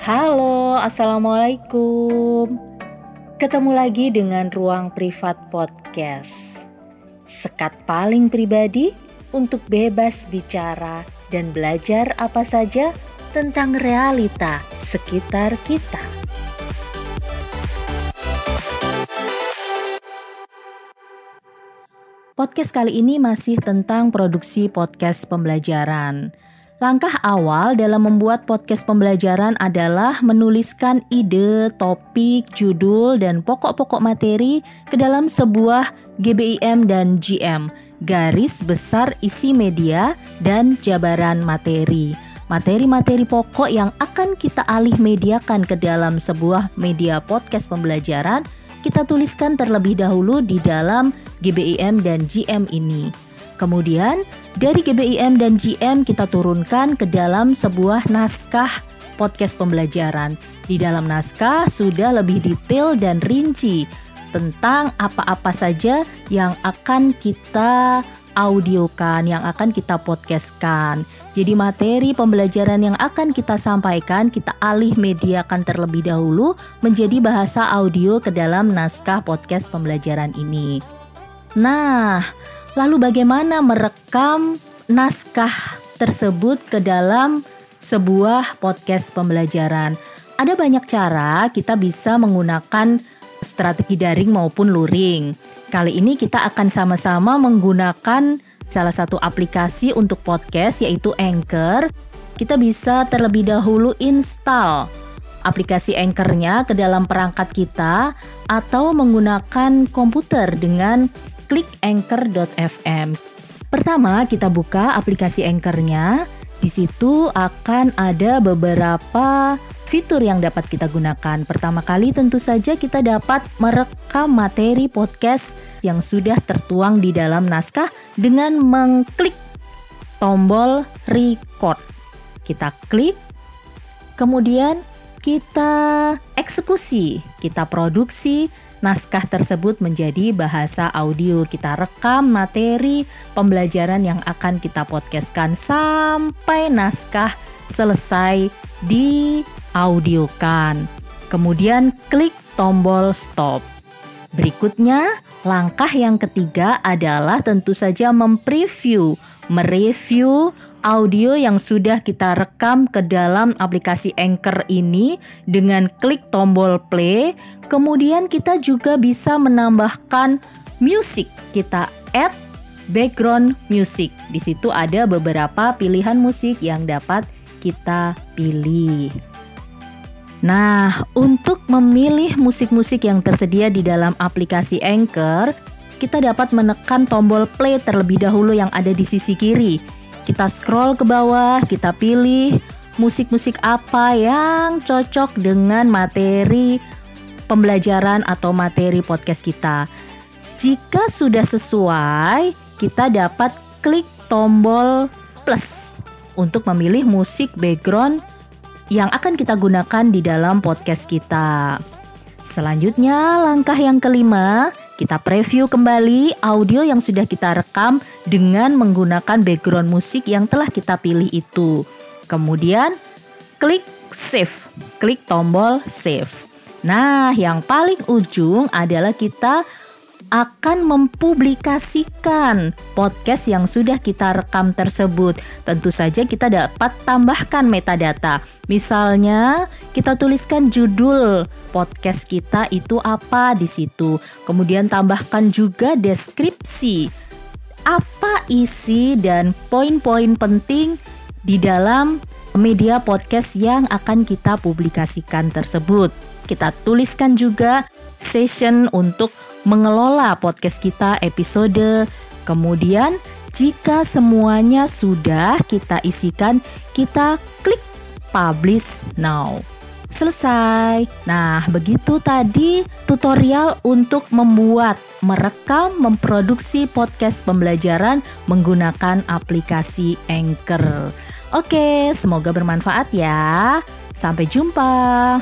Halo, Assalamualaikum. Ketemu lagi dengan Ruang Privat Podcast. Sekat paling pribadi untuk bebas bicara dan belajar apa saja tentang realita sekitar kita. Podcast kali ini masih tentang produksi podcast pembelajaran. Langkah awal dalam membuat podcast pembelajaran adalah menuliskan ide, topik, judul, dan pokok-pokok materi ke dalam sebuah GBIM dan GM, garis besar isi media dan jabaran materi. Materi-materi pokok yang akan kita alih mediakan ke dalam sebuah media podcast pembelajaran, kita tuliskan terlebih dahulu di dalam GBIM dan GM ini. Kemudian dari GBIM dan GM kita turunkan ke dalam sebuah naskah podcast pembelajaran. Di dalam naskah sudah lebih detail dan rinci tentang apa-apa saja yang akan kita audiokan, yang akan kita podcastkan. Jadi materi pembelajaran yang akan kita sampaikan kita alih mediakan terlebih dahulu menjadi bahasa audio ke dalam naskah podcast pembelajaran ini. Nah, Lalu bagaimana merekam naskah tersebut ke dalam sebuah podcast pembelajaran? Ada banyak cara kita bisa menggunakan strategi daring maupun luring. Kali ini kita akan sama-sama menggunakan salah satu aplikasi untuk podcast yaitu Anchor. Kita bisa terlebih dahulu install aplikasi Anchor-nya ke dalam perangkat kita atau menggunakan komputer dengan klik anchor.fm. Pertama, kita buka aplikasi Anchor-nya. Di situ akan ada beberapa fitur yang dapat kita gunakan. Pertama kali tentu saja kita dapat merekam materi podcast yang sudah tertuang di dalam naskah dengan mengklik tombol record. Kita klik, kemudian kita eksekusi, kita produksi naskah tersebut menjadi bahasa audio. Kita rekam materi pembelajaran yang akan kita podcastkan sampai naskah selesai di audiokan. Kemudian klik tombol stop. Berikutnya, langkah yang ketiga adalah tentu saja mempreview, mereview audio yang sudah kita rekam ke dalam aplikasi Anchor ini dengan klik tombol play. Kemudian kita juga bisa menambahkan musik. Kita add background music. Di situ ada beberapa pilihan musik yang dapat kita pilih. Nah, untuk memilih musik-musik yang tersedia di dalam aplikasi Anchor, kita dapat menekan tombol play terlebih dahulu yang ada di sisi kiri. Kita scroll ke bawah, kita pilih musik-musik apa yang cocok dengan materi pembelajaran atau materi podcast kita. Jika sudah sesuai, kita dapat klik tombol plus untuk memilih musik background yang akan kita gunakan di dalam podcast kita. Selanjutnya, langkah yang kelima, kita preview kembali audio yang sudah kita rekam dengan menggunakan background musik yang telah kita pilih itu. Kemudian klik save, klik tombol save. Nah, yang paling ujung adalah kita akan mempublikasikan podcast yang sudah kita rekam tersebut. Tentu saja kita dapat tambahkan metadata. Misalnya, kita tuliskan judul podcast kita itu apa di situ. Kemudian tambahkan juga deskripsi. Apa isi dan poin-poin penting di dalam media podcast yang akan kita publikasikan tersebut. Kita tuliskan juga session untuk mengelola podcast kita episode. Kemudian jika semuanya sudah kita isikan, kita klik publish now. Selesai. Nah, begitu tadi tutorial untuk membuat, merekam, memproduksi podcast pembelajaran menggunakan aplikasi Anchor. Oke, semoga bermanfaat ya. Sampai jumpa.